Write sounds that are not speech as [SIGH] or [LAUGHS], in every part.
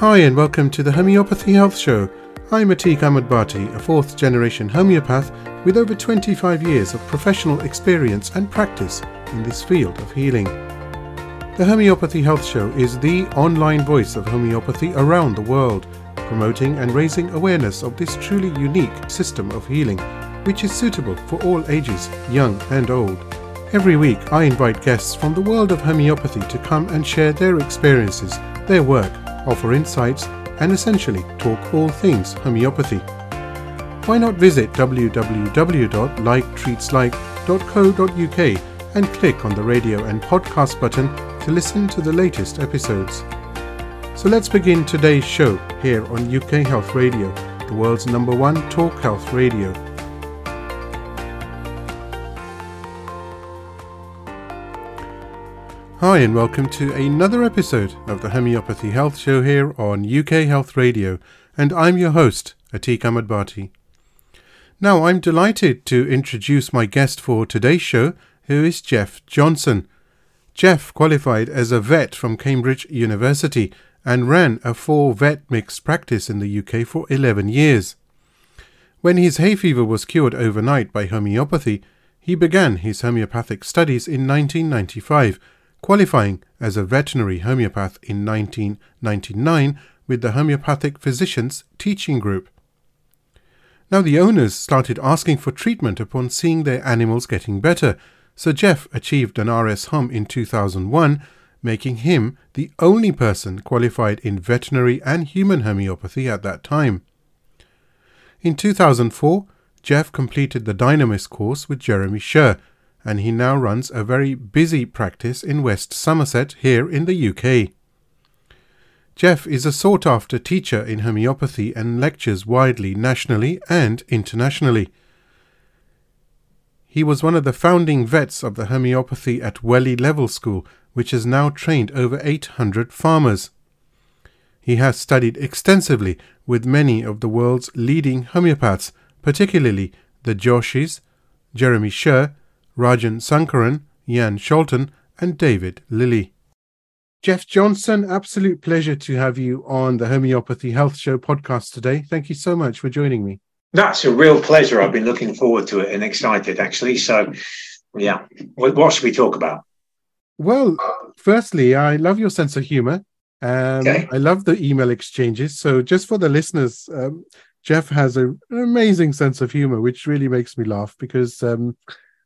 Hi, and welcome to the Homeopathy Health Show. I'm Atiq Ahmad Bhatti, a fourth generation homeopath with over 25 years of professional experience and practice in this field of healing. The Homeopathy Health Show is the online voice of homeopathy around the world, promoting and raising awareness of this truly unique system of healing, which is suitable for all ages, young and old. Every week, I invite guests from the world of homeopathy to come and share their experiences, their work, offer insights, and essentially talk all things homeopathy. Why not visit www.liketreatslike.co.uk and click on the radio and podcast button to listen to the latest episodes. So let's begin today's show here on UK Health Radio, the world's number one talk health radio. Hi, and welcome to another episode of the Homeopathy Health Show here on UK Health Radio, and I'm your host, Atiq Ahmad Bhatti. Now, I'm delighted to introduce my guest for today's show, who is Geoff Johnson. Geoff qualified as a vet from Cambridge University and ran a four vet mixed practice in the UK for 11 years. When his hay fever was cured overnight by homeopathy, he began his homeopathic studies in 1995 qualifying as a veterinary homeopath in 1999 with the Homeopathic Physicians Teaching Group. Now, the owners started asking for treatment upon seeing their animals getting better, so Geoff achieved an RSHom in 2001, making him the only person qualified in veterinary and human homeopathy at that time. In 2004, Geoff completed the Dynamis course with Jeremy Sherr, and he now runs a very busy practice in West Somerset here in the UK. Geoff is a sought after teacher in homeopathy and lectures widely nationally and internationally. He was one of the founding vets of the homeopathy at Wellie Level School, which has now trained over 800 farmers. He has studied extensively with many of the world's leading homeopaths, particularly the Joshis, Jeremy Sherr, Rajan Sankaran, Jan Scholten, and David Lilley. Geoff Johnson, absolute pleasure to have you on the Homeopathy Health Show podcast today. Thank you so much for joining me. That's a real pleasure. I've been looking forward to it and excited, actually. So, yeah, what should we talk about? Well, firstly, I love your sense of humor. Um, okay. I love the email exchanges. So, just for the listeners, um, Geoff has a, an amazing sense of humor, which really makes me laugh because um,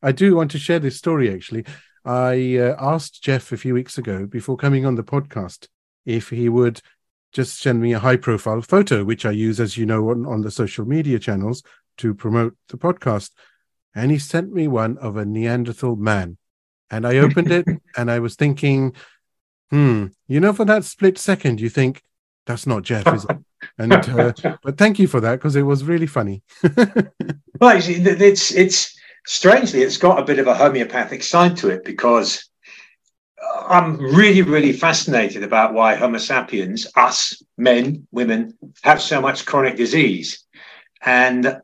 I do want to share this story actually. I uh, asked Geoff a few weeks ago before coming on the podcast if he would just send me a high profile photo, which I use, as you know, on, on the social media channels to promote the podcast. And he sent me one of a Neanderthal man. And I opened it [LAUGHS] and I was thinking, hmm, you know, for that split second, you think, that's not Geoff, is it? And uh, [LAUGHS] but thank you for that because it was really funny. [LAUGHS] well, it's it's strangely, it's got a bit of a homeopathic side to it because I'm really, really fascinated about why Homo sapiens, us men, women, have so much chronic disease. And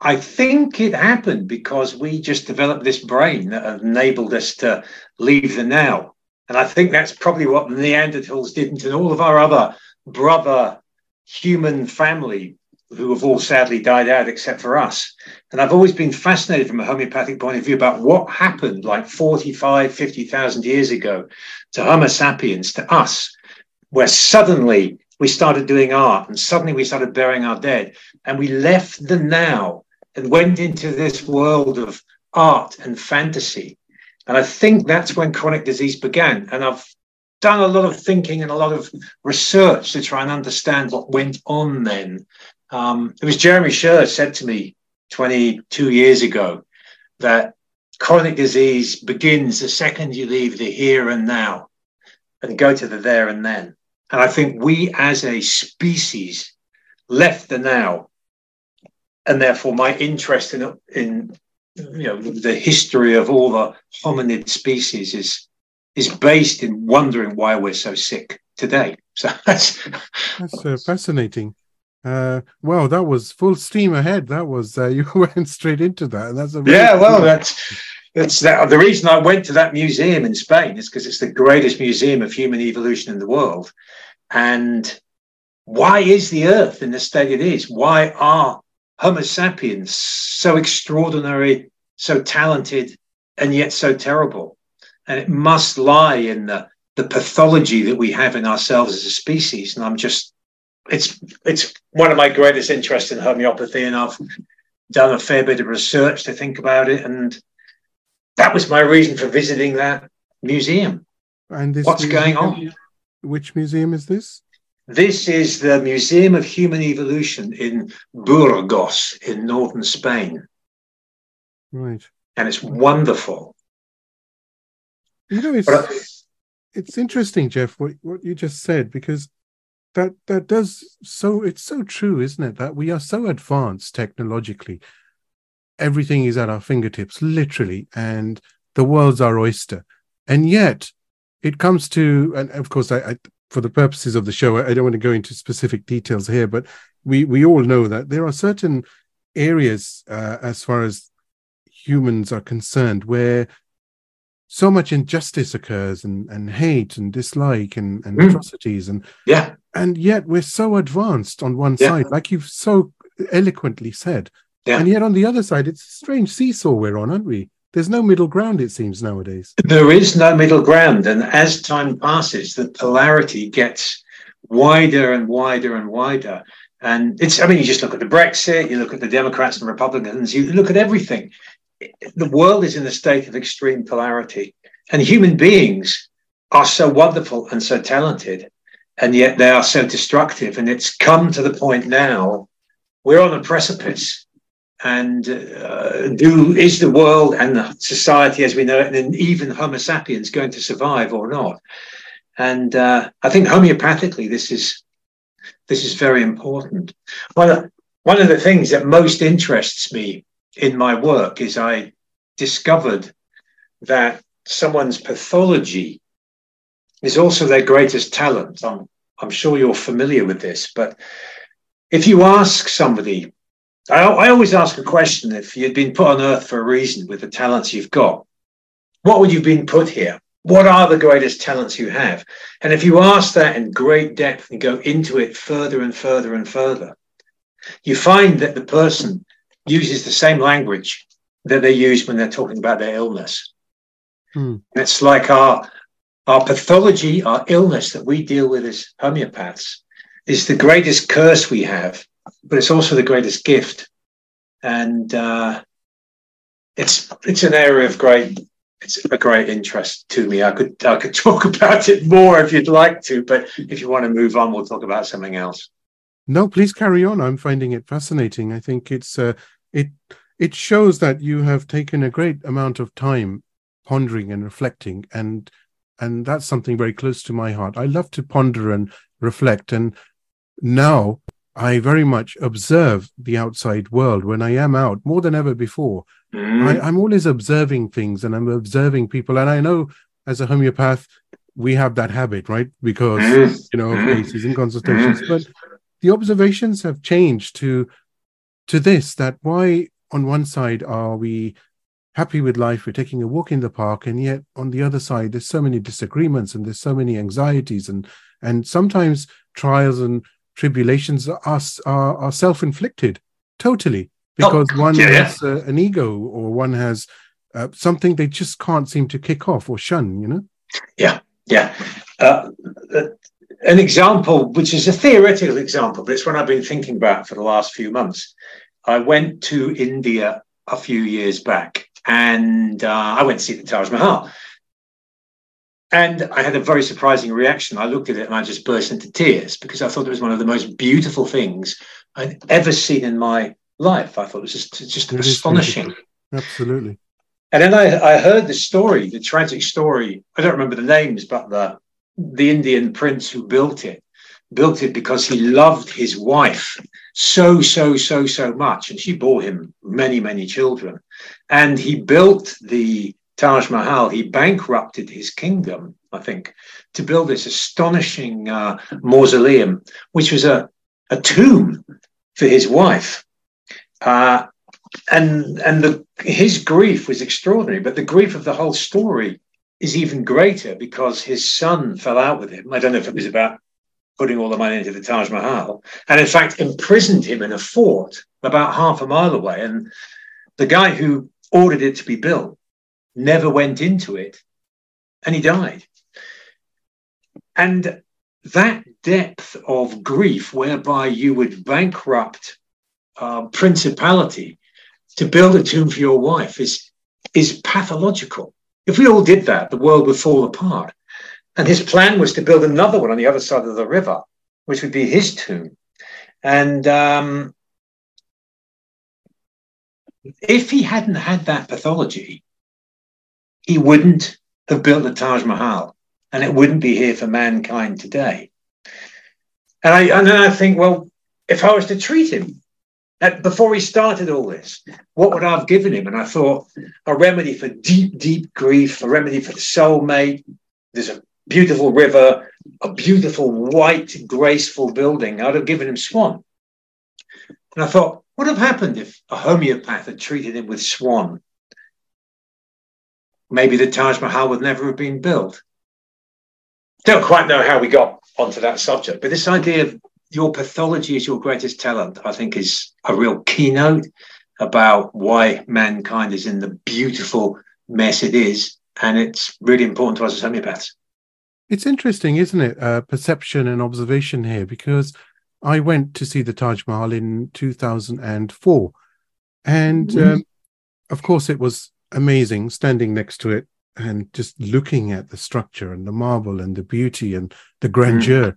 I think it happened because we just developed this brain that enabled us to leave the now. And I think that's probably what the Neanderthals didn't, and all of our other brother human family who have all sadly died out except for us. And I've always been fascinated from a homeopathic point of view about what happened like 45, 50,000 years ago to Homo sapiens, to us, where suddenly we started doing art and suddenly we started burying our dead and we left the now and went into this world of art and fantasy. And I think that's when chronic disease began. And I've done a lot of thinking and a lot of research to try and understand what went on then um, it was Jeremy Sherr said to me 22 years ago that chronic disease begins the second you leave the here and now and go to the there and then. And I think we as a species left the now. And therefore, my interest in, in you know the history of all the hominid species is is based in wondering why we're so sick today. So that's that's uh, fascinating. Uh, well, that was full steam ahead. That was uh, [LAUGHS] you went straight into that. That's a yeah. Well, that's that's that. The reason I went to that museum in Spain is because it's the greatest museum of human evolution in the world, and why is the earth in the state it is? Why are Homo sapiens so extraordinary, so talented, and yet so terrible? And it must lie in the, the pathology that we have in ourselves as a species. And I'm just, it's it's one of my greatest interests in homeopathy, and I've done a fair bit of research to think about it. And that was my reason for visiting that museum. And this What's museum, going on? Which museum is this? This is the Museum of Human Evolution in Burgos in northern Spain. Right. And it's wonderful. You know, it's But- it's interesting, Geoff, what what you just said, because that that does so it's so true, isn't it? That we are so advanced technologically. Everything is at our fingertips, literally, and the world's our oyster. And yet it comes to and of course I, I for the purposes of the show, I, I don't want to go into specific details here, but we we all know that there are certain areas uh, as far as humans are concerned where so much injustice occurs and, and hate and dislike and, and Mm. atrocities and Yeah, and yet we're so advanced on one Yeah. side like you've so eloquently said Yeah. and yet on the other side it's a strange seesaw we're on aren't we there's no middle ground it seems nowadays there is no middle ground. And as time passes, the polarity gets wider and wider and wider. And it's, I mean, you just look at the Brexit, you look at the Democrats and Republicans, you look at everything. The world is in a state of extreme polarity. And human beings are so wonderful and so talented, and yet they are so destructive. And it's come to the point now we're on a precipice. And uh, do is the world and the society as we know it, and even Homo sapiens, going to survive or not? And uh, I think homeopathically, this is this is very important. One one of the things that most interests me in my work is I discovered that someone's pathology is also their greatest talent. I'm, I'm sure you're familiar with this, but if you ask somebody, I, I always ask a question if you'd been put on earth for a reason with the talents you've got, what would you have been put here? What are the greatest talents you have? And if you ask that in great depth and go into it further and further and further, you find that the person uses the same language that they use when they're talking about their illness. Hmm. It's like our our pathology, our illness that we deal with as homeopaths is the greatest curse we have, but it's also the greatest gift. And uh, it's it's an area of great it's a great interest to me. I could I could [LAUGHS] talk about it more if you'd like to, but if you want to move on, we'll talk about something else. no please carry on i'm finding it fascinating i think it's uh, it it shows that you have taken a great amount of time pondering and reflecting and and that's something very close to my heart i love to ponder and reflect and now i very much observe the outside world when i am out more than ever before Mm. I, I'm always observing things and I'm observing people. And I know as a homeopath, we have that habit, right? Because, you know, Mhm. cases and consultations. But the observations have changed to to this that why on one side are we happy with life, we're taking a walk in the park, and yet on the other side, there's so many disagreements and there's so many anxieties and and sometimes trials and tribulations are are, are self-inflicted totally because one yeah, yeah. has uh, an ego or one has uh, something they just can't seem to kick off or shun you know Yeah. yeah uh, an example, which is a theoretical example, but it's one I've been thinking about for the last few months. I went to India a few years back and uh, I went to see the Taj Mahal. And I had a very surprising reaction. I looked at it and I just burst into tears because I thought it was one of the most beautiful things I'd ever seen in my life. I thought it was just, just It is astonishing. absolutely And then I, I heard the story, the tragic story. I don't remember the names, but the the Indian prince who built it built it because he loved his wife so, so, so, so much, and she bore him many, many children. And he built the Taj Mahal. He bankrupted his kingdom, I think, to build this astonishing uh, mausoleum, which was a a tomb for his wife. Uh, and and the his grief was extraordinary, but the grief of the whole story is even greater because his son fell out with him. I don't know if it was about putting all the money into the Taj Mahal, and in fact imprisoned him in a fort about half a mile away. And the guy who ordered it to be built never went into it, and he died. And that depth of grief, whereby you would bankrupt uh, principality to build a tomb for your wife, is is pathological. If we all did that, the world would fall apart. And his plan was to build another one on the other side of the river, which would be his tomb. And um, if he hadn't had that pathology, he wouldn't have built the Taj Mahal and it wouldn't be here for mankind today. And, I, and then I think, well, if I was to treat him uh, before he started all this, what would I have given him? And I thought a remedy for deep, deep grief, a remedy for the soulmate. There's a beautiful river, a beautiful white, graceful building. I'd have given him swan. And I thought, would have happened if a homeopath had treated him with swan? Maybe the Taj Mahal would never have been built. Don't quite know how we got onto that subject, but this idea of your pathology is your greatest talent, I think, is a real keynote about why mankind is in the beautiful mess it is. And it's really important to us as homeopaths. It's interesting, isn't it? Uh, perception and observation here, because I went to see the Taj Mahal in 2004. And mm-hmm. um, of course, it was amazing standing next to it and just looking at the structure and the marble and the beauty and the grandeur.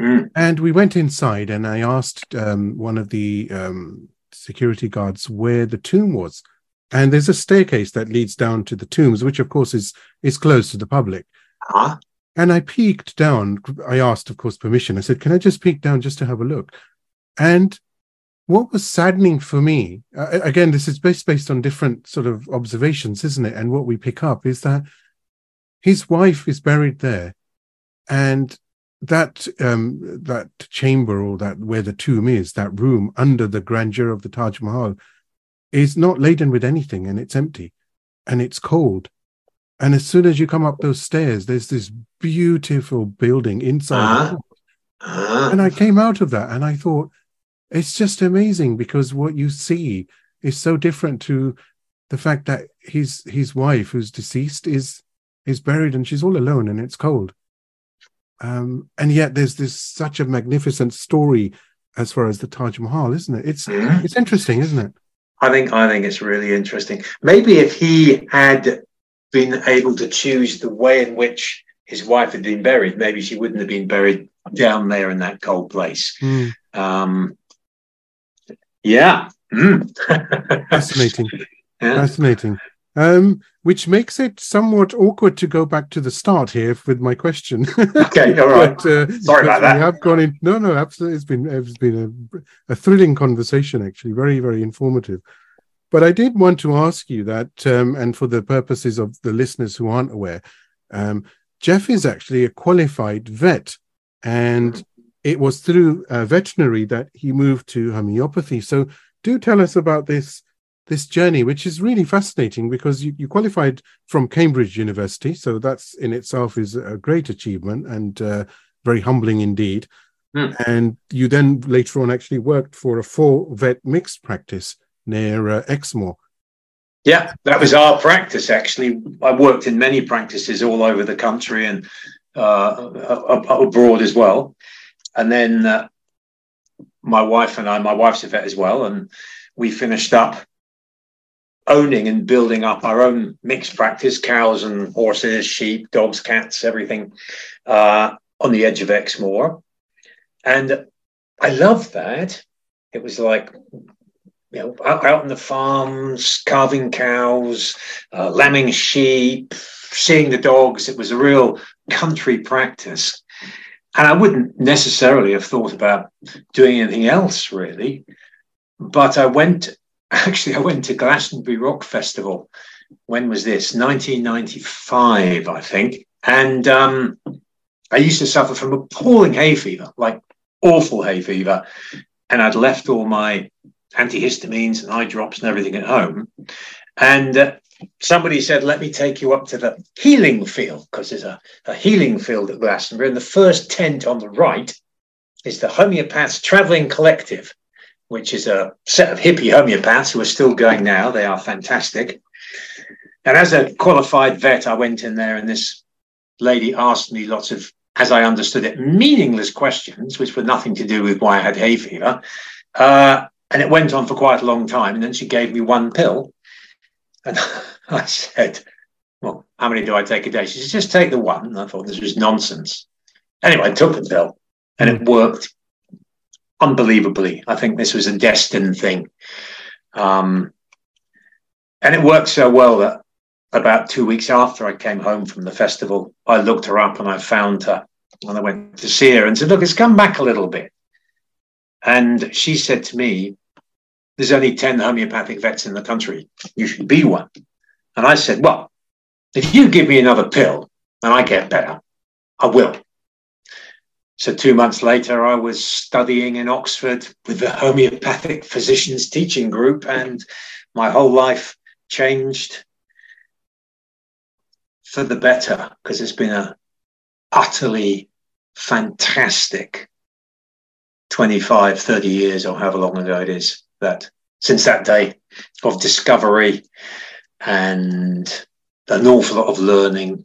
Mm. And we went inside, and I asked um, one of the um, security guards where the tomb was. And there's a staircase that leads down to the tombs, which of course is is closed to the public. Uh-huh. And I peeked down. I asked, of course, permission. I said, "Can I just peek down just to have a look?" And what was saddening for me, uh, again, this is based based on different sort of observations, isn't it? And what we pick up is that his wife is buried there, and that um, that chamber or that where the tomb is, that room under the grandeur of the Taj Mahal, is not laden with anything, and it's empty, and it's cold. And as soon as you come up those stairs, there's this beautiful building inside. Uh-huh. And I came out of that, and I thought, it's just amazing because what you see is so different to the fact that his his wife, who's deceased, is is buried and she's all alone and it's cold um, and yet there's this such a magnificent story as far as the Taj Mahal, isn't it? It's mm-hmm. it's interesting, isn't it? I think I think it's really interesting. Maybe if he had been able to choose the way in which his wife had been buried, maybe she wouldn't have been buried down there in that cold place. Mm. Um, yeah. Mm. [LAUGHS] Fascinating. Yeah. Fascinating. Um, which makes it somewhat awkward to go back to the start here with my question. [LAUGHS] okay, all right. but, uh, Sorry about that. We have gone in. No, no, absolutely. It's been it's been a, a thrilling conversation, actually, very very informative. But I did want to ask you that, um, and for the purposes of the listeners who aren't aware, um, Geoff is actually a qualified vet, and it was through uh, veterinary that he moved to homeopathy. So, do tell us about this this journey, which is really fascinating because you, you qualified from Cambridge University, so that's in itself is a great achievement and uh, very humbling indeed. Mm. And you then later on actually worked for a four vet mixed practice near uh, Exmoor. Yeah, that was our practice. Actually, I worked in many practices all over the country and uh, abroad as well. And then uh, my wife and I, my wife's a vet as well, and we finished up owning and building up our own mixed practice cows and horses, sheep, dogs, cats, everything uh, on the edge of Exmoor. And I loved that. It was like, you know, out, in the farms, carving cows, uh, lambing sheep, seeing the dogs. It was a real country practice. And I wouldn't necessarily have thought about doing anything else really. But I went [LAUGHS] actually, I went to Glastonbury Rock Festival. When was this? 1995, I think. And um, I used to suffer from appalling hay fever, like awful hay fever. And I'd left all my antihistamines and eye drops and everything at home. And uh, somebody said, Let me take you up to the healing field, because there's a, a healing field at Glastonbury. And the first tent on the right is the Homeopaths Traveling Collective, which is a set of hippie homeopaths who are still going now. They are fantastic. And as a qualified vet, I went in there and this lady asked me lots of, as I understood it, meaningless questions, which were nothing to do with why I had hay fever. Uh, and it went on for quite a long time. And then she gave me one pill. And [LAUGHS] I said, Well, how many do I take a day? She said, Just take the one. And I thought this was nonsense. Anyway, I took the pill and it worked unbelievably. I think this was a destined thing. Um, and it worked so well that about two weeks after I came home from the festival, I looked her up and I found her. And I went to see her and said, Look, it's come back a little bit. And she said to me, There's only 10 homeopathic vets in the country. You should be one. And I said, Well, if you give me another pill and I get better, I will. So, two months later, I was studying in Oxford with the homeopathic physicians teaching group, and my whole life changed for the better because it's been a utterly fantastic 25, 30 years or however long ago it is that since that day of discovery and an awful lot of learning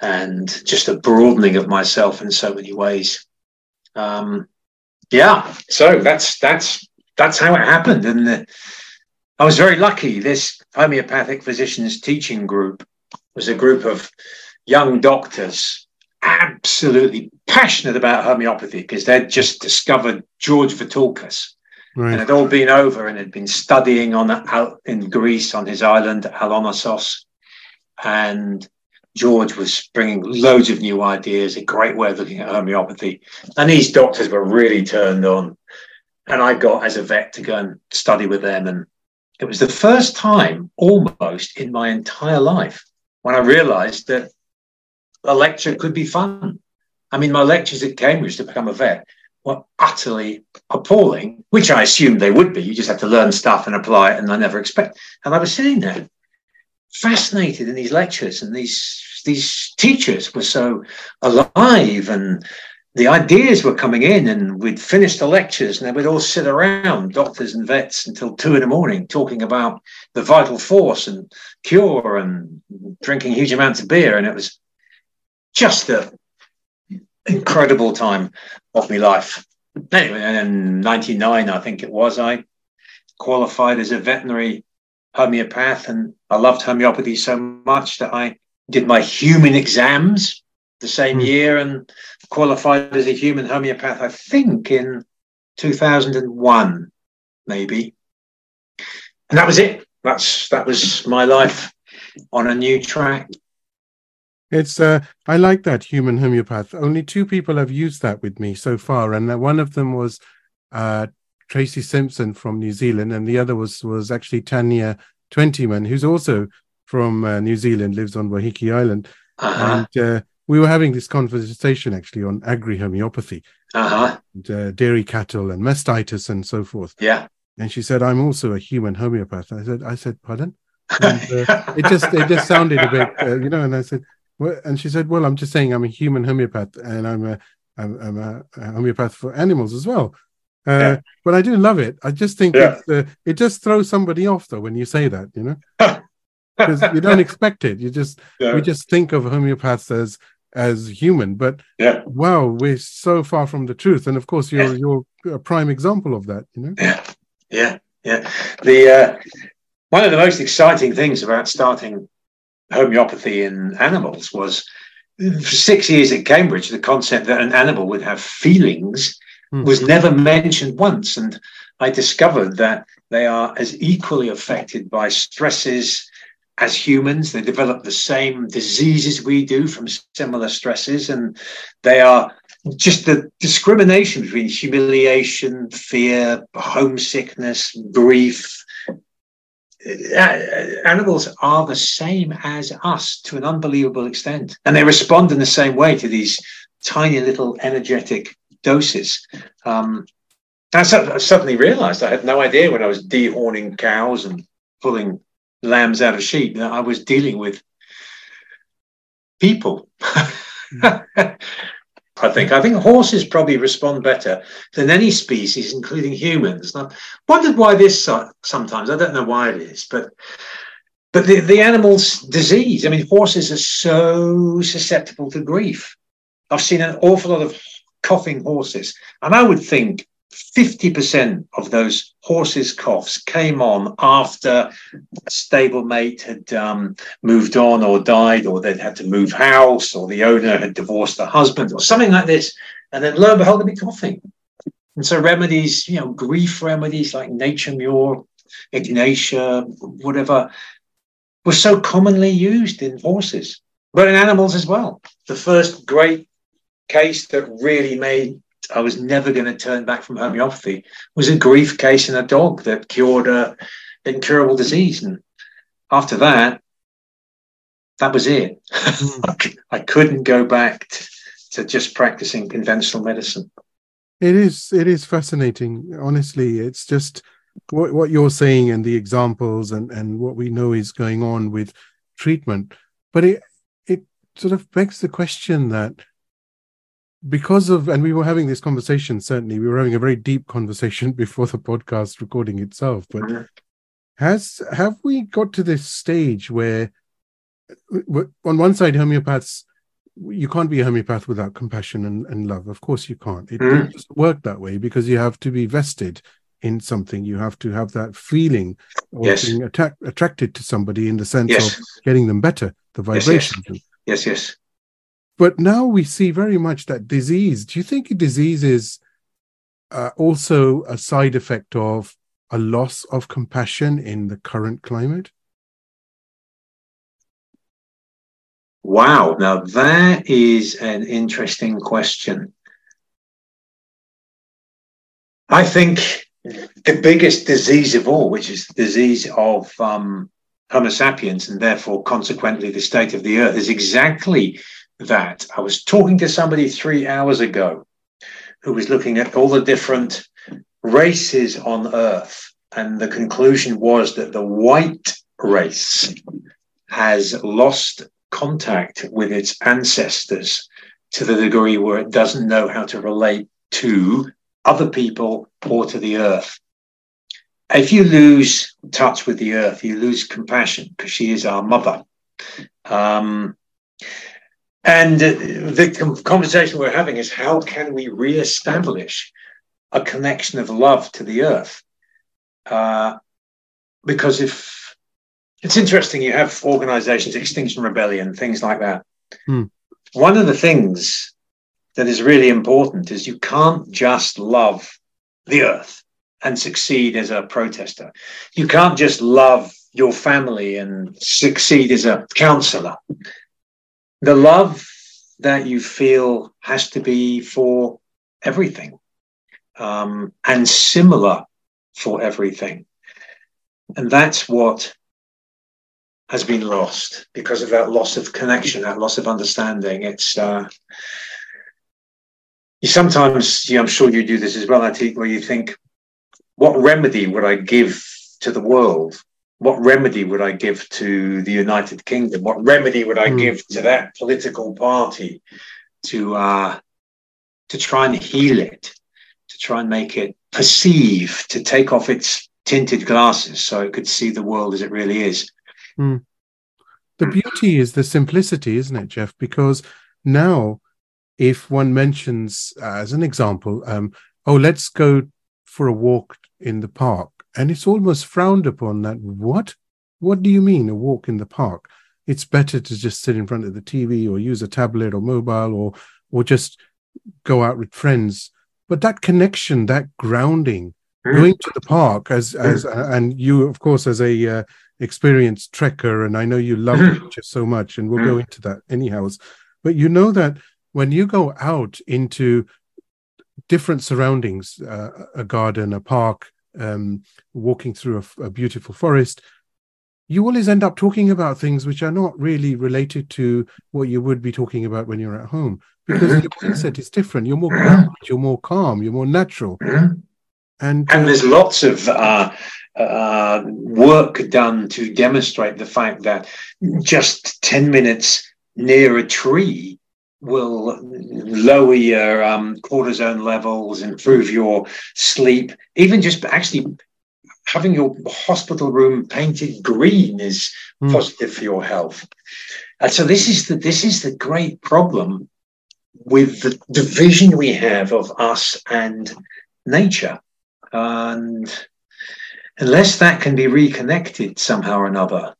and just a broadening of myself in so many ways. Um, yeah, so that's that's that's how it happened, and the, I was very lucky. This homeopathic physicians teaching group was a group of young doctors absolutely passionate about homeopathy because they'd just discovered George Vithoulkas. Right. And had all been over and had been studying on out in Greece on his island Alonissos, and George was bringing loads of new ideas, a great way of looking at homeopathy. And these doctors were really turned on. And I got as a vet to go and study with them. And it was the first time almost in my entire life when I realized that a lecture could be fun. I mean, my lectures at Cambridge to become a vet were utterly appalling, which I assumed they would be. You just have to learn stuff and apply it, and I never expect. And I was sitting there fascinated in these lectures, and these these teachers were so alive and the ideas were coming in and we'd finish the lectures and then we'd all sit around doctors and vets until two in the morning talking about the vital force and cure and drinking huge amounts of beer and it was just a incredible time of my life anyway in 99 i think it was i qualified as a veterinary homeopath and i loved homeopathy so much that i did my human exams the same mm. year and qualified as a human homeopath, I think in 2001, maybe. And that was it. That's that was my life on a new track. It's uh, I like that human homeopath. Only two people have used that with me so far, and one of them was uh, Tracy Simpson from New Zealand, and the other was was actually Tanya Twentyman, who's also from uh, New Zealand, lives on Waiheke Island, uh-huh. and uh, we were having this conversation actually on agri homeopathy, uh-huh. and, uh, dairy cattle and mastitis and so forth. Yeah. And she said, "I'm also a human homeopath." I said, "I said, pardon." [LAUGHS] And, uh, it just it just sounded a bit, uh, you know. And I said, well, and she said, "Well, I'm just saying I'm a human homeopath, and I'm a I'm, I'm a, a, homeopath for animals as well." Uh, yeah. But I do love it. I just think yeah. it, uh, it just throws somebody off though when you say that, you know, [LAUGHS] because you don't expect it. You just yeah. we just think of homeopaths as as human but yeah wow we're so far from the truth and of course you're you're a prime example of that you know yeah yeah yeah the uh, one of the most exciting things about starting homeopathy in animals was for six years at cambridge the concept that an animal would have feelings hmm. was never mentioned once and i discovered that they are as equally affected by stresses as humans. They develop the same diseases we do from similar stresses, and they are just the discrimination between humiliation, fear, homesickness, grief. Uh, animals are the same as us to an unbelievable extent, and they respond in the same way to these tiny little energetic doses. Um, I suddenly realized I had no idea when I was dehorning cows and pulling lambs out of sheep. That I was dealing with people. [LAUGHS] I think. I think horses probably respond better than any species, including humans. And I've wondered why this sometimes. I don't know why it is, but but the, the animal's disease. I mean, horses are so susceptible to grief. I've seen an awful lot of coughing horses, and I would think 50% of those horses' coughs came on after a stablemate had um, moved on or died, or they'd had to move house, or the owner had divorced the husband, or something like this. And then lo and behold, they'd be coughing. And so remedies, you know, grief remedies like natrum mur, ignatia, whatever, were so commonly used in horses, but in animals as well. The first great case that really made I was never going to turn back from homeopathy was a grief case in a dog that cured a incurable disease. And after that, that was it. [LAUGHS] Mm. I couldn't go back to, to just practicing conventional medicine. It is it is fascinating. Honestly, it's just what what you're saying and the examples and and what we know is going on with treatment. But it it sort of begs the question that because of and we were having this conversation certainly we were having a very deep conversation [LAUGHS] before the podcast recording itself but mm-hmm. has have we got to this stage where on one side homeopaths you can't be a homeopath without compassion and, and love of course you can't it mm-hmm. doesn't work that way because you have to be vested in something you have to have that feeling or yes. being atta- attracted to somebody in the sense yes. of getting them better the vibrations yes. yes, yes but now we see very much that disease. Do you think disease is uh, also a side effect of a loss of compassion in the current climate? Wow, now that is an interesting question. I think the biggest disease of all, which is the disease of um, Homo sapiens, and therefore consequently the state of the earth, is exactly that. I was talking to somebody three hours ago who was looking at all the different races on Earth, and the conclusion was that the white race has lost contact with its ancestors to the degree where it doesn't know how to relate to other people or to the earth. If you lose touch with the earth, you lose compassion because she is our mother. Um, and the conversation we're having is how can we re-establish a connection of love to the earth? Uh, because if it's interesting, you have organizations, Extinction Rebellion, things like that. Hmm. One of the things that is really important is you can't just love the earth and succeed as a protester. You can't just love your family and succeed as a counselor the love that you feel has to be for everything um, and similar for everything. And that's what has been lost because of that loss of connection, that loss of understanding. It's uh, you sometimes, I'm sure you do this as well, Atiq, where you think, what remedy would I give to the world what remedy would I give to the United Kingdom? What remedy would I mm. give to that political party to uh, to try and heal it, to try and make it perceive, to take off its tinted glasses so it could see the world as it really is? Mm. The beauty is the simplicity, isn't it, Geoff? Because now, if one mentions, uh, as an example, um, oh, let's go for a walk in the park and it's almost frowned upon that what? What do you mean a walk in the park? It's better to just sit in front of the tv or use a tablet or mobile or or just go out with friends. But that connection that grounding mm. going to the park as as uh, and you of course as a uh, experienced trekker and i know you love mm. nature so much and we'll go into that anyhow. But you know that when you go out into different surroundings uh, a garden a park um, walking through a, a, beautiful forest, you always end up talking about things which are not really related to what you would be talking about when you're at home because your mindset is different. You're more grounded, you're more calm, you're more natural. And, and there's lots of uh, uh, work done to demonstrate the fact that just 10 minutes near a tree will lower your um, cortisone levels, improve your sleep, even just actually having your hospital room painted green is mm. positive for your health. And so this is the this is the great problem with the division we have of us and nature. And unless that can be reconnected somehow or another,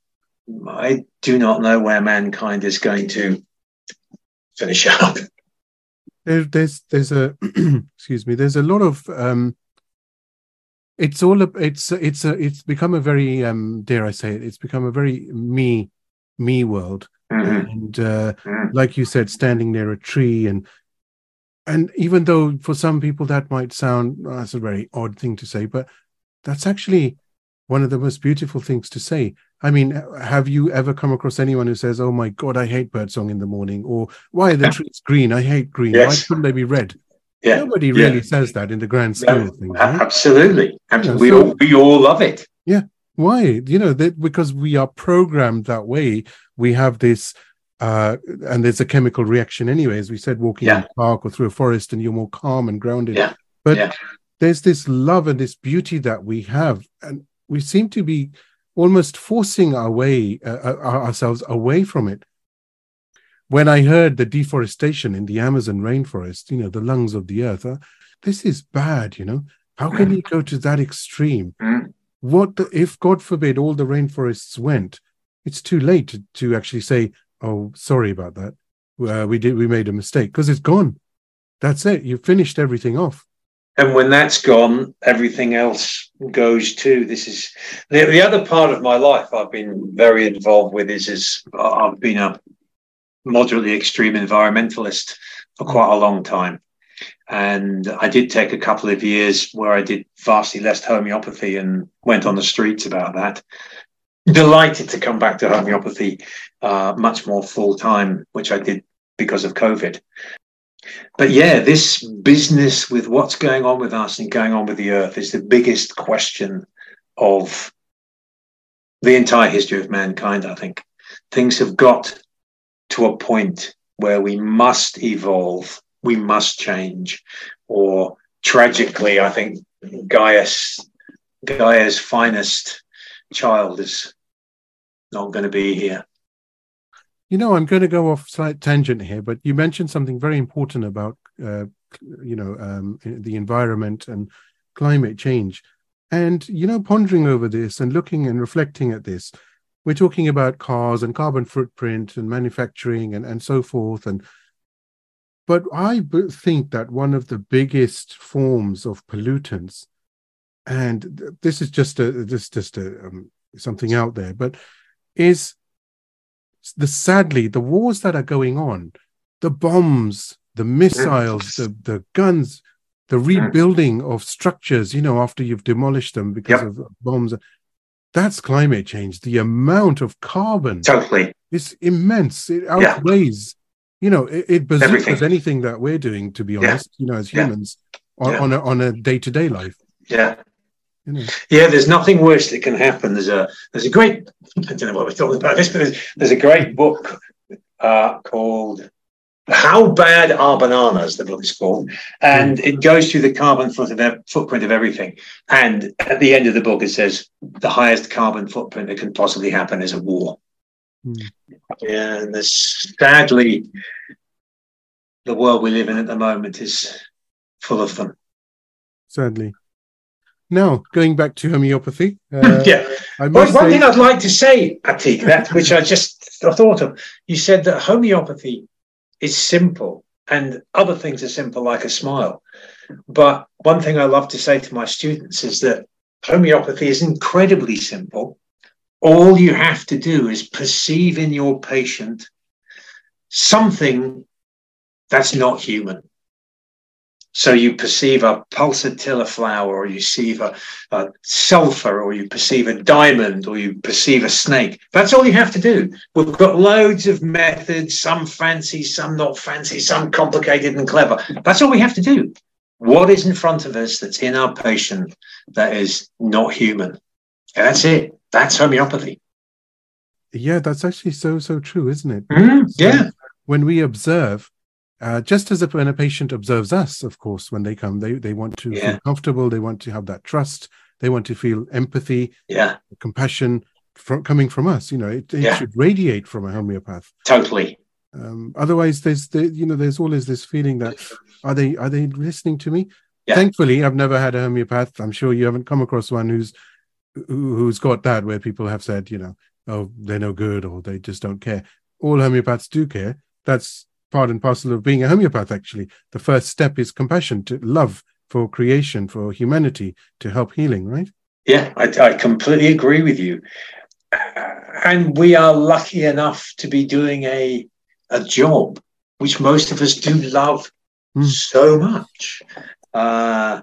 I do not know where mankind is going to finish up. There, there's there's a [CLEARS THROAT] excuse me. There's a lot of um, it's all a, it's it's a it's become a very um dare I say it. It's become a very me me world, mm-hmm. and uh, mm-hmm. like you said, standing near a tree and and even though for some people that might sound oh, that's a very odd thing to say, but that's actually one of the most beautiful things to say. I mean, have you ever come across anyone who says, "Oh my God, I hate birdsong in the morning," or "Why are the trees green? I hate green. Yes. Why couldn't they be red?" Yeah. Nobody really yeah. says that in the grand scheme yeah. of things. Right? Absolutely, absolutely. we all we all love it. Yeah. Why? You know that because we are programmed that way. We have this, uh, and there's a chemical reaction anyway. As we said, walking in a park or through a forest, and you're more calm and grounded. Yeah. But there's this love and this beauty that we have, and we seem to be almost forcing our way uh, uh ourselves away from it. When i heard the deforestation in the amazon rainforest you know the lungs of the earth uh, this is bad you know. How can you go to that extreme? What the, if god forbid all the rainforests went it's too late to, to actually say oh sorry about that. Uh, we did we made a mistake because it's gone. That's it. You've finished everything off and when that's gone, everything else goes too. This is the, the other part of my life I've been very involved with is, is I've been a moderately extreme environmentalist for quite a long time. And I did take a couple of years where I did vastly less homeopathy and went on the streets about that. Delighted to come back to homeopathy uh, much more full time, which I did because of COVID but yeah, this business with what's going on with us and going on with the earth is the biggest question of the entire history of mankind, I think. Things have got to a point where we must evolve, we must change, or tragically, I think Gaia's Gaia's finest child is not going to be here. You know, I'm going to go off slight tangent here, but you mentioned something very important about, uh, you know, um, the environment and climate change. And, you know, pondering over this and looking and reflecting at this, we're talking about cars and carbon footprint and manufacturing and, and so forth. And, but I think that one of the biggest forms of pollutants, and this is just a, this just a, um, something out there, but is the sadly the wars that are going on, the bombs, the missiles, the the guns, the mm. rebuilding of structures, you know, after you've demolished them because yep. of bombs. That's climate change. The amount of carbon totally is immense. It outweighs, yeah. you know, it, it bazookas anything that we're doing, to be honest, yeah. you know, as humans yeah. on, on a on a day-to-day life. Yeah. Yeah, there's nothing worse that can happen. There's a there's a great I don't know what we're talking about this, but there's, there's a great book uh, called "How Bad Are Bananas?" The book is called, and it goes through the carbon footprint of everything. And at the end of the book, it says the highest carbon footprint that can possibly happen is a war. Mm. Yeah, and there's sadly the world we live in at the moment is full of them. Sadly. Now, going back to homeopathy. Uh, [LAUGHS] yeah. I well, one say... thing I'd like to say, Atiq, that which I just thought of, you said that homeopathy is simple and other things are simple, like a smile. But one thing I love to say to my students is that homeopathy is incredibly simple. All you have to do is perceive in your patient something that's not human. So you perceive a pulsatilla flower, or you perceive a, a, sulfur, or you perceive a diamond, or you perceive a snake. That's all you have to do. We've got loads of methods, some fancy, some not fancy, some complicated and clever. That's all we have to do. What is in front of us that's in our patient that is not human? And that's it. That's homeopathy. Yeah, that's actually so, so true, isn't it? Mm, yeah. when we observe, uh, just as if when a patient observes us, of course, when they come, they they want to Yeah. feel comfortable, they want to have that trust, they want to feel empathy, Yeah, compassion from coming from us. You know, it, it Yeah. should radiate from a homeopath. totally. Um, otherwise, there's the you know there's always this feeling that are they are they listening to me? Yeah. Thankfully, I've never had a homeopath. I'm sure you haven't come across one who's who, who's got that where people have said you know oh they're no good or they just don't care. All homeopaths do care. That's part and parcel of being a homeopath. Actually, the first step is compassion, to love for creation, for humanity, to help healing. Right? Yeah, I, I completely agree with you. And we are lucky enough to be doing a a job which most of us do love Mm. so much. Uh,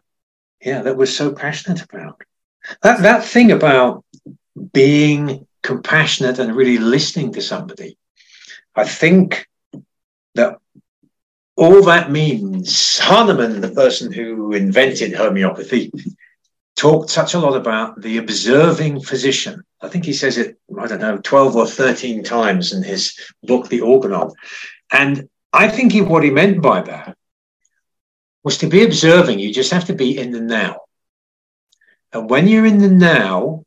yeah, that we're so passionate about. That that thing about being compassionate and really listening to somebody. I think that all that means Hahnemann, the person who invented homeopathy, talked such a lot about the observing physician. I think he says it, I don't know, 12 or 13 times in his book, The Organon. And I think he, what he meant by that was to be observing, you just have to be in the now. And when you're in the now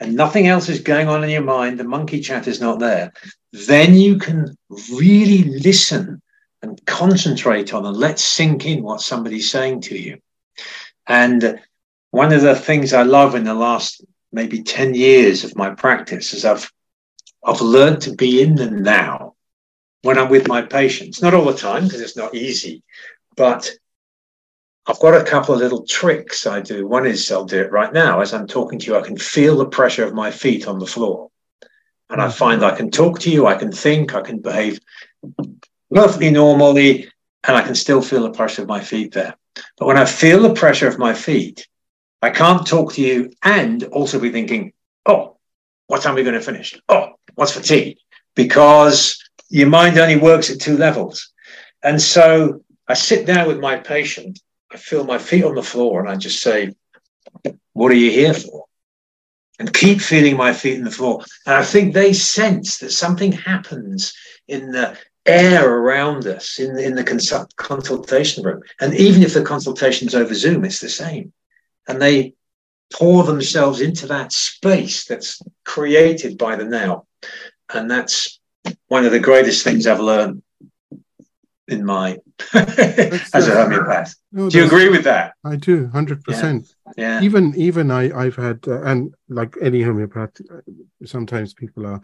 and nothing else is going on in your mind, the monkey chat is not there, then you can really listen and concentrate on and let sink in what somebody's saying to you. And one of the things I love in the last maybe 10 years of my practice is I've I've learned to be in the now when I'm with my patients. Not all the time because it's not easy, but I've got a couple of little tricks I do. One is I'll do it right now. As I'm talking to you, I can feel the pressure of my feet on the floor. And I mm-hmm. find I can talk to you, I can think, I can behave perfectly normally, and I can still feel the pressure of my feet there. But when I feel the pressure of my feet, I can't talk to you and also be thinking, oh, what time are we going to finish? Oh, what's for tea? Because your mind only works at two levels. And so I sit down with my patient, I feel my feet on the floor, and I just say, What are you here for? And keep feeling my feet on the floor. And I think they sense that something happens in the air around us in, in the consult- consultation room. And even if the consultation's over Zoom, it's the same. And they pour themselves into that space that's created by the now. And that's one of the greatest things I've learned in my [LAUGHS] as a homeopath. No, Do you agree with that? I do, hundred percent. Yeah. even even I I've had uh, and like any homeopath, uh, sometimes people are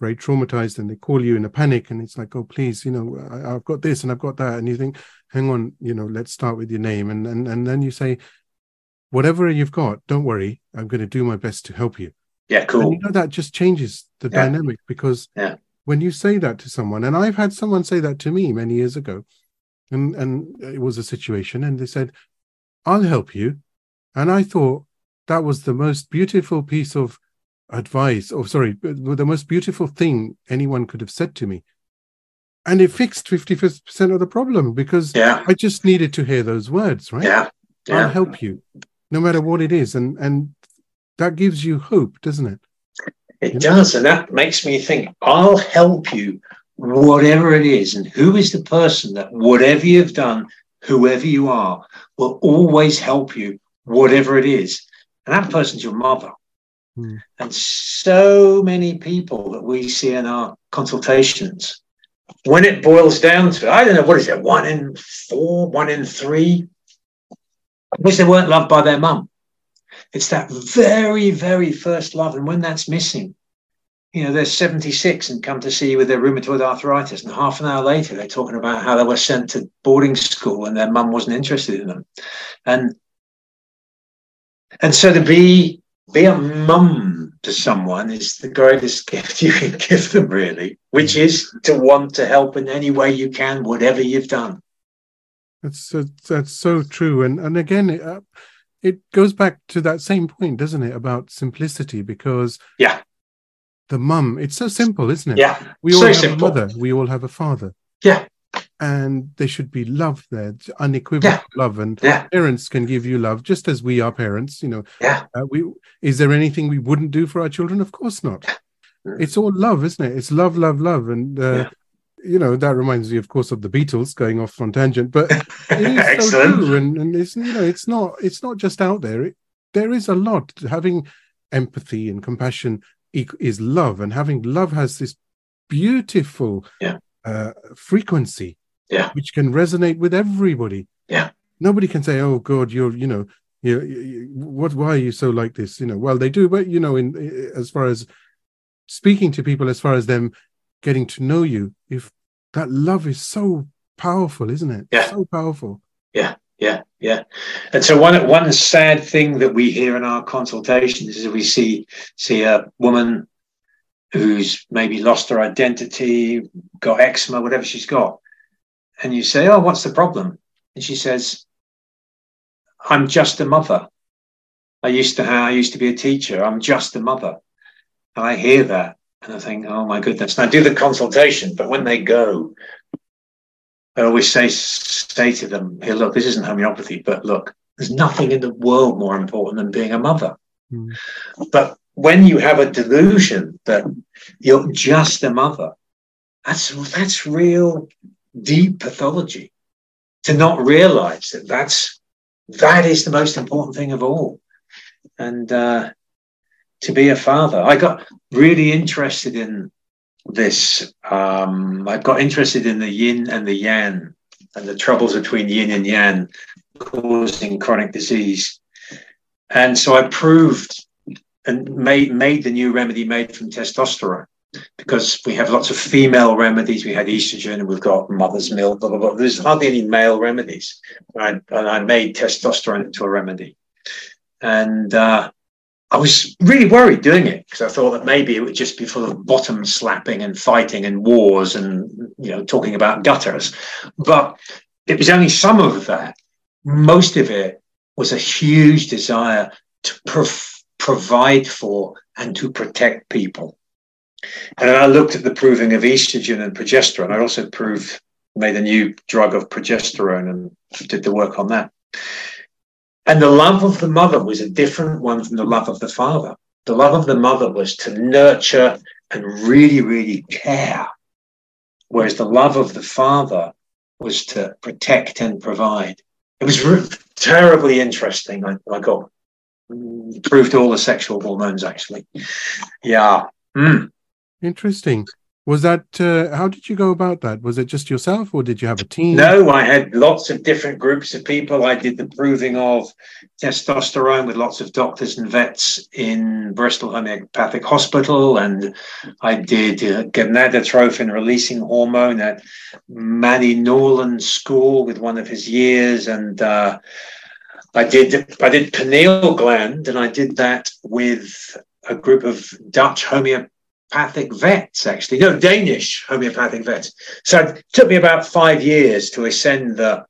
very traumatized and they call you in a panic and it's like oh please you know I, I've got this and I've got that and you think hang on you know let's start with your name and and and then you say whatever you've got don't worry I'm going to do my best to help you Yeah, and cool. you know that just changes the Yeah. dynamic because Yeah. When you say that to someone, and I've had someone say that to me many years ago, and and it was a situation, and they said, "I'll help you," and I thought that was the most beautiful piece of advice, or sorry, the most beautiful thing anyone could have said to me, and it fixed fifty percent of the problem because Yeah. I just needed to hear those words, right? Yeah. I'll help you, no matter what it is, and and that gives you hope, doesn't it? It does. And that makes me think I'll help you, whatever it is. And who is the person that, whatever you've done, whoever you are, will always help you, whatever it is. And that person's your mother. Hmm. And so many people that we see in our consultations, when it boils down to, I don't know, what is it, one in four, one in three, wish they weren't loved by their mum. It's that very, very first love. And when that's missing, you know, they're 76 and come to see you with their rheumatoid arthritis. And half an hour later, they're talking about how they were sent to boarding school and their mum wasn't interested in them. And and so to be be a mum to someone is the greatest [LAUGHS] gift you can give them, really, which is to want to help in any way you can, whatever you've done. That's uh, that's so true, and and again, it, goes back to that same point, doesn't it, about simplicity? Because Yeah. the mum, it's so simple, isn't it? Yeah. we all so have simple. a mother, we all have a father, Yeah. and there should be love there, unequivocal love, and Yeah. parents can give you love just as we are parents. You know, Yeah. uh, we is there anything we wouldn't do for our children? Of course not. Mm. It's all love, isn't it? It's love, love, love, and uh, Yeah. You know that reminds me, of course, of the Beatles going off on tangent, but it [LAUGHS] is so true, and, and it's you know it's not it's not just out there. It, there is a lot having empathy and compassion is love, and having love has this beautiful Yeah. uh, frequency, Yeah. which can resonate with everybody. Yeah. nobody can say, "Oh God, you're you know." You, you- what? Why are you so like this? You know, well, they do, but you know, in as far as speaking to people, as far as them getting to know you, if that love is so powerful, isn't it? Yeah. So powerful. Yeah, yeah. Yeah. And so one one sad thing that we hear in our consultations is we see see a woman who's maybe lost her identity, got eczema, whatever she's got, and you say, "Oh, what's the problem?" And she says, "I'm just a mother. I used to have, I used to be a teacher. I'm just a mother." And I hear that, and I think, "Oh my goodness!" And I do the consultation, but when they go, I always say say to them, "Here, look, this isn't homeopathy, but look, there's nothing in the world more important than being a mother." Mm. But when you have a delusion that you're just a mother, that's that's real deep pathology. To not realize that that's that is the most important thing of all, and uh, to be a father. I got really interested in this. Um, I got interested in the yin and the yang and the troubles between yin and yang causing chronic disease. And so I proved and made made the new remedy made from testosterone because we have lots of female remedies. We had estrogen and we've got mother's milk, blah, blah, blah. There's hardly any male remedies. I, and I made testosterone into a remedy. And uh, I was really worried doing it because I thought that maybe it would just be full of bottom slapping and fighting and wars and you know talking about gutters. But it was only some of that. Most of it was a huge desire to prov- provide for and to protect people. And I looked at the proving of estrogen and progesterone. I also proved made a new drug of progesterone and did the work on that. And the love of the mother was a different one from the love of the father. The love of the mother was to nurture and really, really care. Whereas the love of the father was to protect and provide. It was re- terribly interesting. I, I got mm, proved all the sexual hormones actually. Yeah. Mm. Interesting. Was that uh, how did you go about that? Was it just yourself, or did you have a team? No, I had lots of different groups of people. I did the proving of testosterone with lots of doctors and vets in Bristol Homeopathic Hospital, and I did uh, gonadotrophin releasing hormone at Misha Norland School with one of his years, and uh, I did I did pineal gland, and I did that with a group of Dutch homeopathic vets, actually, no, Danish homeopathic vets. So it took me about five years to ascend the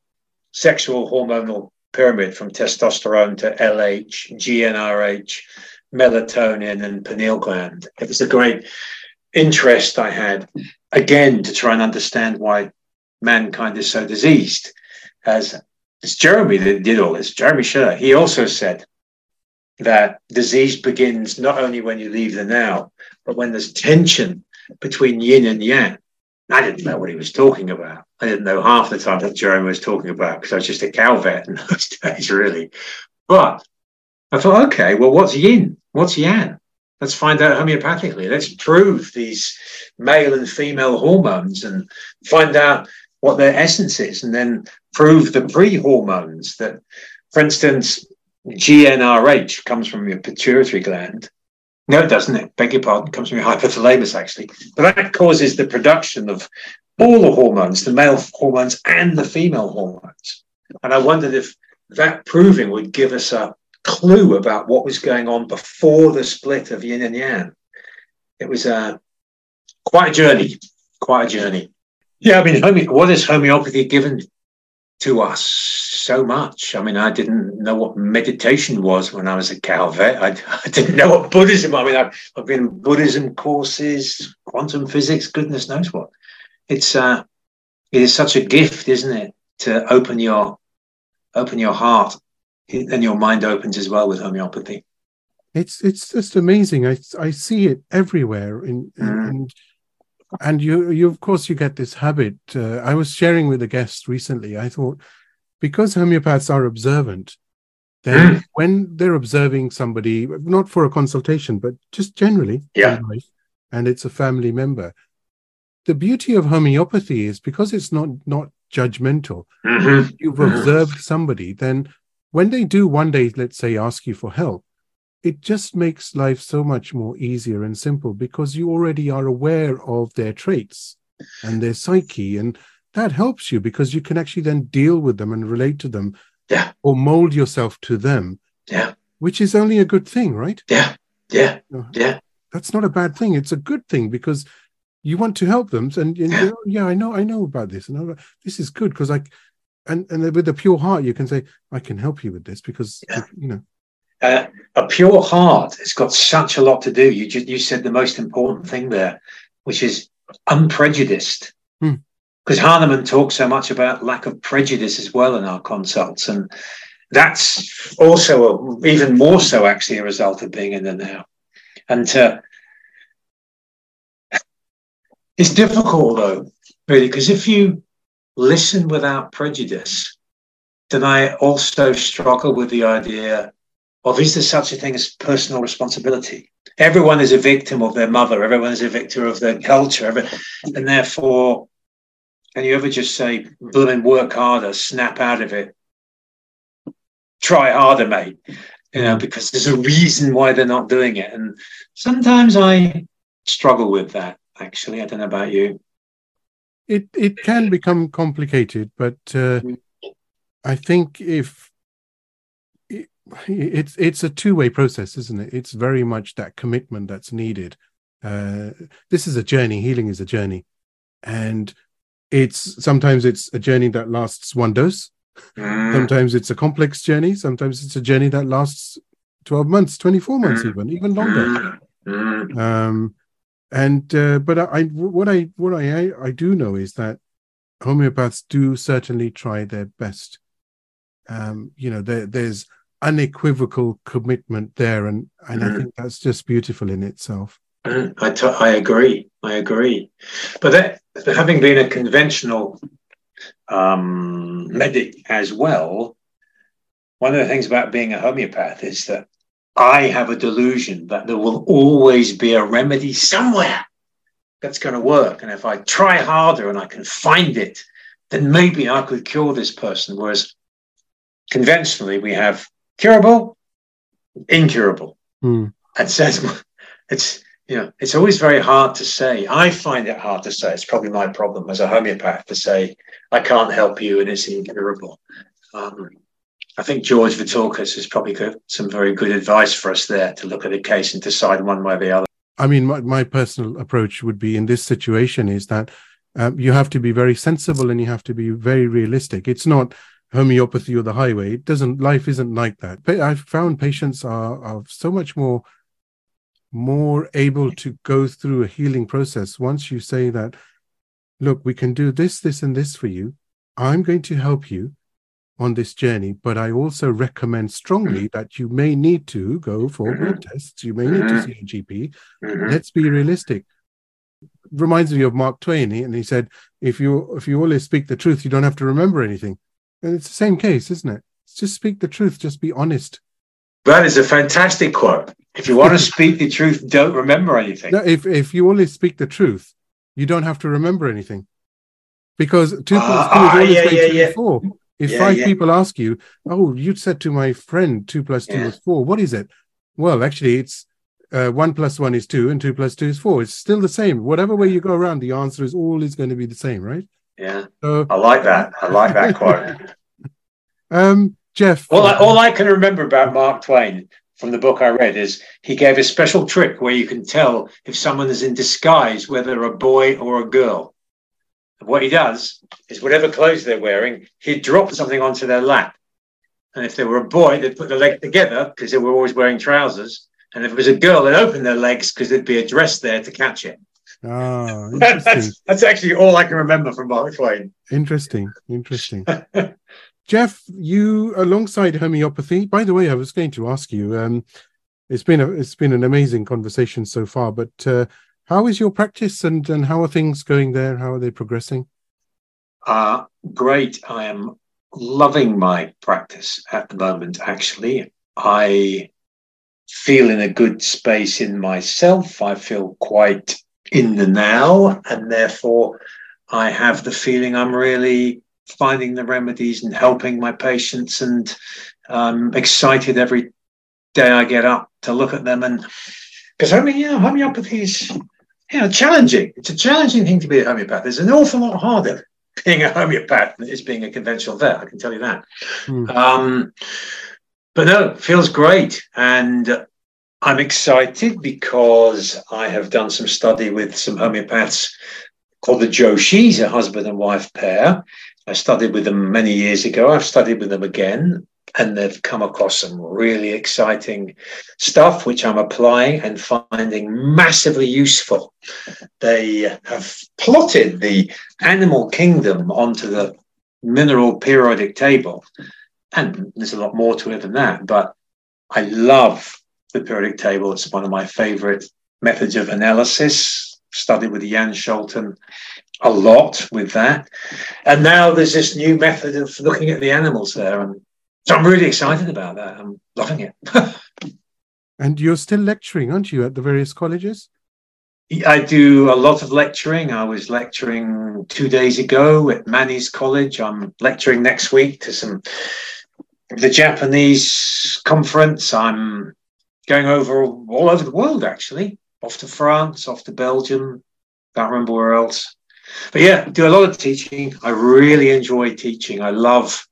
sexual hormonal pyramid from testosterone to LH, GnRH, melatonin, and pineal gland. It was a great interest I had, again, to try and understand why mankind is so diseased. As it's Jeremy that did all this, Jeremy Sherr, he also said that disease begins not only when you leave the now, but when there's tension between yin and yang. I didn't know what he was talking about. I didn't know half the time that Jeremy was talking about because I was just a cow vet in those [LAUGHS] days, really. But I thought, okay, well, what's yin? What's yang? Let's find out homeopathically. Let's prove these male and female hormones and find out what their essence is, and then prove the pre hormones that, for instance, GnRH comes from your pituitary gland. No, it doesn't. It beg your pardon. Comes from your hypothalamus, actually. But that causes the production of all the hormones, the male hormones and the female hormones. And I wondered if that proving would give us a clue about what was going on before the split of yin and yang. It was a quite a journey. Quite a journey. Yeah, I mean, home- what has homeopathy given to us so much. I mean, I didn't know what meditation was when I was a cow vet. I, [LAUGHS] I didn't know what Buddhism. I mean, I've, I've been in Buddhism courses, quantum physics, goodness knows what. It's uh, it is such a gift, isn't it, to open your open your heart, and your mind opens as well with homeopathy. It's it's just amazing. I I see it everywhere in, Mm. and and you, you of course, you get this habit. Uh, I was sharing with a guest recently. I thought because homeopaths are observant, then Mm. when they're observing somebody, not for a consultation, but just generally, Yeah. life, and it's a family member, the beauty of homeopathy is because it's not not judgmental. Mhm. You've observed somebody, then when they do one day, let's say, ask you for help, it just makes life so much more easier and simple because you already are aware of their traits and their psyche, and that helps you because you can actually then deal with them and relate to them, Yeah. or mold yourself to them, Yeah. which is only a good thing, right? Yeah. Yeah. Uh-huh. Yeah. That's not a bad thing. It's a good thing because you want to help them, and, and Yeah. you know, yeah, I know, I know about this, and I, this is good because I, and and with a pure heart, you can say, I can help you with this because Yeah. you know, Uh, a pure heart has got such a lot to do. You just, you said the most important thing there, which is unprejudiced. Hmm. Because Hahnemann talks so much about lack of prejudice as well in our consults, and that's also a, even more so actually a result of being in the now. And uh, it's difficult though, really, because if you listen without prejudice, then I also struggle with the idea of is there such a thing as personal responsibility? Everyone is a victim of their mother, everyone is a victim of their culture, every- and therefore, can you ever just say, blooming work harder, snap out of it, try harder, mate? You know, because there's a reason why they're not doing it. And sometimes I struggle with that, actually. I don't know about you. it it can become complicated, but uh, I think if it's it's a two way process, isn't it? It's very much that commitment that's needed. Uh, this is a journey. Healing is a journey, and it's sometimes it's a journey that lasts one dose. Mm, Sometimes it's a complex journey. Sometimes it's a journey that lasts twelve months, twenty four months, Mm. even even longer. mm, mm. um and uh, but I, I what i what i i do know is that homeopaths do certainly try their best um you know there there's unequivocal commitment there and and i Mhm. think that's just beautiful in itself Mm, I, t- I agree. I agree. But that, having been a conventional um, medic as well, one of the things about being a homeopath is that I have a delusion that there will always be a remedy somewhere that's going to work. And if I try harder and I can find it, then maybe I could cure this person. Whereas conventionally, we have curable, incurable. Hmm. And so [LAUGHS] it's, you know it's always very hard to say. I find it hard to say. It's probably my problem as a homeopath to say I can't help you and it's incurable. Um, I think George Vithoulkas has probably got some very good advice for us there to look at a case and decide one way or the other. i mean my, my personal approach would be in this situation is that um, you have to be very sensible and you have to be very realistic it's not homeopathy or the highway it doesn't life isn't like that. But i've found patients are, are so much more more able to go through a healing process once you say that look we can do this this and this for you. I'm going to help you on this journey but i also recommend strongly mm-hmm. that you may need to go for mm-hmm. blood tests. You may need to mm-hmm. see a gp let's be realistic. Reminds me of mark twain and he said if you if you always speak the truth you don't have to remember anything and it's the same case isn't it just speak the truth just be honest That is a fantastic quote. If you want to [LAUGHS] speak the truth, don't remember anything. no, if if you only speak the truth you don't have to remember anything because two plus Ah, two is ah, always yeah, yeah, yeah. four if Yeah, five yeah. people ask you oh you said to my friend two plus two Yeah. is four what is it well actually it's uh, one plus one is two and two plus two is four it's still the same whatever way you go around the answer is always going to be the same right Yeah, so I like that. I like that quote. [LAUGHS] Um, Geoff. All I, all I can remember about Mark Twain from the book I read is he gave a special trick where you can tell if someone is in disguise, whether a boy or a girl. And what he does is whatever clothes they're wearing, he'd drop something onto their lap. And if they were a boy, they'd put their leg together because they were always wearing trousers. And if it was a girl, they'd open their legs because there'd be a dress there to catch it. Ah, [LAUGHS] interesting, that's, that's actually all I can remember from Mark Twain. interesting, interesting. [LAUGHS] Geoff, you alongside homeopathy. By the way, I was going to ask you. Um, it's been a it's been an amazing conversation so far, but uh, how is your practice and, and how are things going there? How are they progressing? Uh, great. I am loving my practice at the moment, actually. I feel in a good space in myself. I feel quite in the now, and therefore I have the feeling I'm really finding the remedies and helping my patients and um, excited every day I get up to look at them and because I mean, yeah, homeopathy is you know challenging. It's a challenging thing to be a homeopath. It's an awful lot harder being a homeopath than it is being a conventional vet. I can tell you that. Mm. Um, but no, feels great, and I'm excited because I have done some study with some homeopaths called the Joshis, a husband and wife pair. I studied with them many years ago. I've studied with them again, and they've come across some really exciting stuff, which I'm applying and finding massively useful. They have plotted the animal kingdom onto the mineral periodic table, and there's a lot more to it than that. But I love the periodic table. It's one of my favorite methods of analysis. Studied with Jan Scholten a lot with that. And now there's this new method of looking at the animals there. And so I'm really excited about that. I'm loving it. [LAUGHS] and you're still lecturing, aren't you, at the various colleges? I do a lot of lecturing. I was lecturing two days ago at Misha's College. I'm lecturing next week to some the Japanese conference. I'm going over all over the world actually, off to France, off to Belgium. Can't remember where else. But yeah, do a lot of teaching. I really enjoy teaching. I love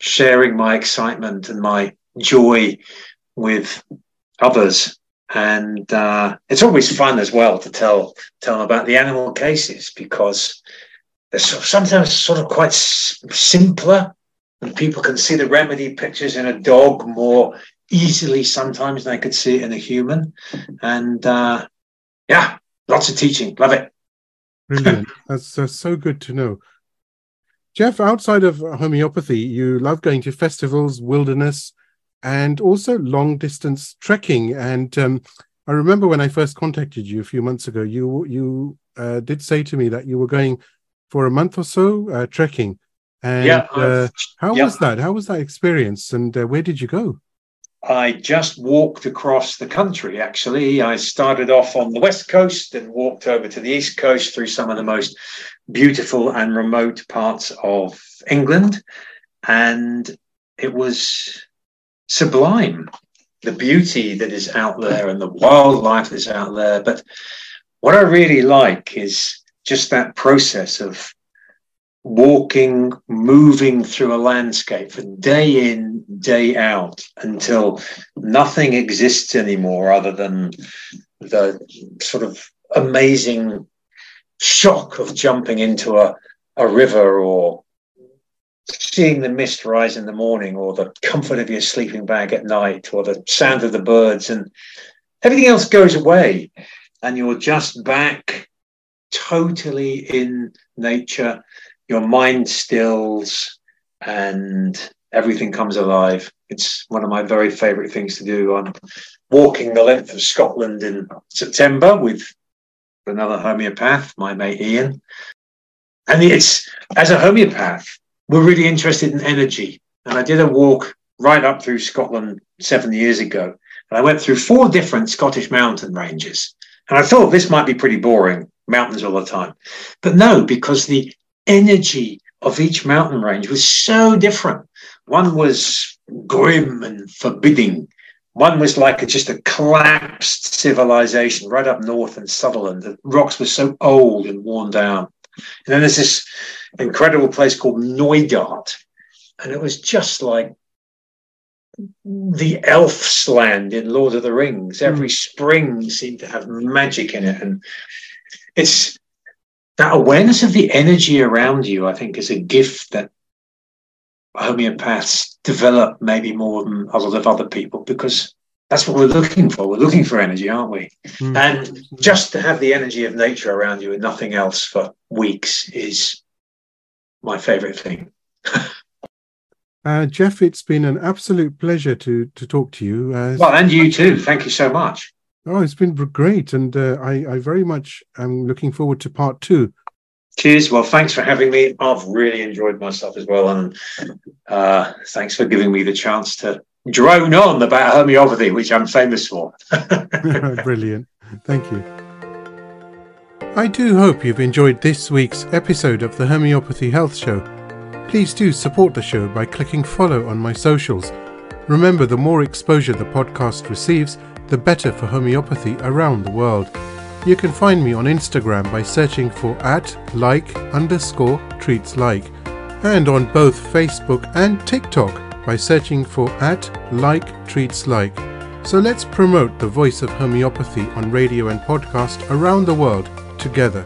sharing my excitement and my joy with others. And uh, it's always fun as well to tell tell them about the animal cases because they're sometimes sort of quite s- simpler, and people can see the remedy pictures in a dog more easily sometimes than I could see it in a human. And uh, yeah, lots of teaching. Love it. Brilliant. That's uh, so good to know. Geoff, outside of homeopathy, you love going to festivals, wilderness, and also long distance trekking. And um, I remember when I first contacted you a few months ago, you you uh, did say to me that you were going for a month or so uh, trekking. And yeah, uh, how yeah. was that? How was that experience? And uh, where did you go? I just walked across the country, actually. I started off on the west coast and walked over to the east coast through some of the most beautiful and remote parts of England. And it was sublime, the beauty that is out there and the wildlife that's out there. But what I really like is just that process of walking, moving through a landscape for day in, day out until nothing exists anymore other than the sort of amazing shock of jumping into a, a river or seeing the mist rise in the morning or the comfort of your sleeping bag at night or the sound of the birds and everything else goes away and you're just back totally in nature your mind stills and everything comes alive. It's one of my very favorite things to do. I'm walking the length of Scotland in September with another homeopath, my mate Ian. And it's as a homeopath, we're really interested in energy. And I did a walk right up through Scotland seven years ago. And I went through four different Scottish mountain ranges. And I thought this might be pretty boring, mountains all the time. But no, because the energy of each mountain range was so different. One was grim and forbidding. One was like a, just a collapsed civilization right up north in Sutherland. The rocks were so old and worn down. And then there's this incredible place called Knoydart. And it was just like the elf's land in Lord of the Rings. Every mm. spring seemed to have magic in it. And it's that awareness of the energy around you, I think, is a gift that homeopaths develop maybe more than a lot of other people because that's what we're looking for. We're looking for energy, aren't we? Mm. And just to have the energy of nature around you and nothing else for weeks is my favorite thing. [LAUGHS] uh, Geoff, it's been an absolute pleasure to to talk to you. Uh, well, and you too. Thank you so much. Oh, it's been great, and uh, I, I very much am looking forward to part two. Cheers. Well, thanks for having me. I've really enjoyed myself as well, and uh, thanks for giving me the chance to drone on about homeopathy, which I'm famous for. [LAUGHS] [LAUGHS] Brilliant. Thank you. I do hope you've enjoyed this week's episode of the Homeopathy Health Show. Please do support the show by clicking follow on my socials. Remember, the more exposure the podcast receives, the better for homeopathy around the world. You can find me on Instagram by searching for at like underscore treats like, and on both Facebook and TikTok by searching for at like treats like. So let's promote the voice of homeopathy on radio and podcast around the world together.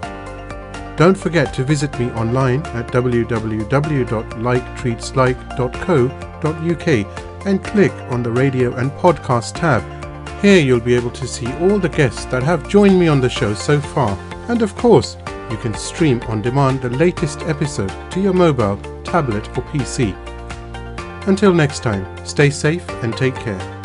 Don't forget to visit me online at www.liketreatslike.co.uk and click on the radio and podcast tab here you'll be able to see all the guests that have joined me on the show so far, and of course, you can stream on demand the latest episode to your mobile, tablet, or PC. Until next time, stay safe and take care.